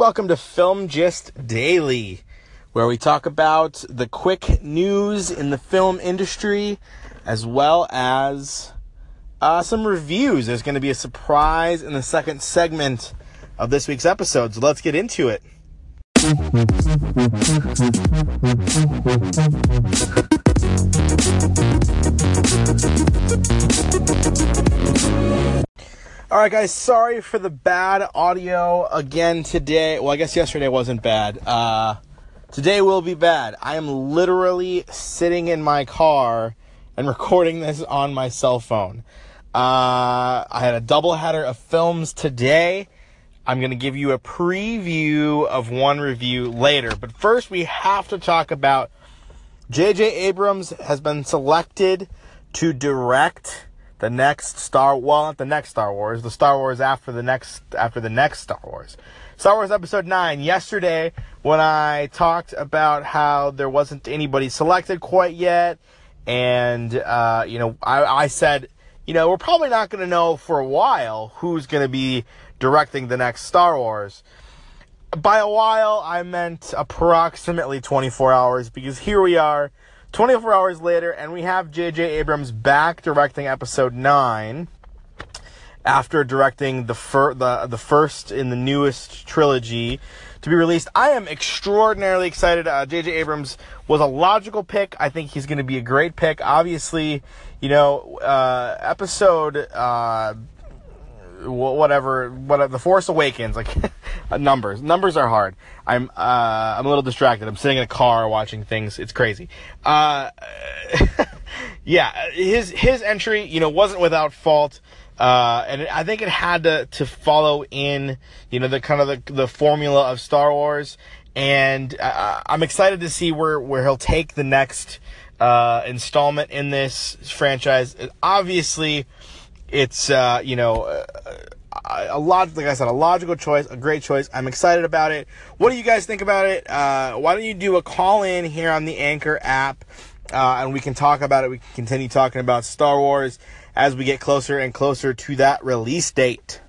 Welcome to Film Gist Daily, where we talk about the quick news in the film industry as well as uh, some reviews. There's going to be a surprise in the second segment of this week's episode, so let's get into it. All right, guys. Sorry for the bad audio again today. Well, I guess yesterday wasn't bad. Uh, today will be bad. I am literally sitting in my car and recording this on my cell phone. Uh, I had a double header of films today. I'm going to give you a preview of one review later. But first, we have to talk about J.J. Abrams has been selected to direct the next Star well not the next Star Wars, the Star Wars after the next after the next Star Wars. Star Wars episode 9 yesterday when I talked about how there wasn't anybody selected quite yet and uh, you know I, I said you know we're probably not going to know for a while who's going to be directing the next Star Wars. By a while I meant approximately 24 hours because here we are 24 hours later, and we have J.J. Abrams back directing episode 9 after directing the, fir- the, the first in the newest trilogy to be released. I am extraordinarily excited. J.J. Uh, Abrams was a logical pick. I think he's going to be a great pick. Obviously, you know, uh, episode uh, whatever, whatever, The Force Awakens, like numbers. Numbers are hard. I'm, uh, I'm a little distracted. I'm sitting in a car watching things. It's crazy. Uh, yeah, his, his entry, you know, wasn't without fault. Uh, and I think it had to, to follow in, you know, the kind of the, the formula of Star Wars. And uh, I'm excited to see where, where he'll take the next, uh, installment in this franchise. Obviously, it's uh, you know uh, a lot like I said a logical choice, a great choice. I'm excited about it. What do you guys think about it? Uh, why don't you do a call in here on the Anchor app, uh, and we can talk about it. We can continue talking about Star Wars as we get closer and closer to that release date.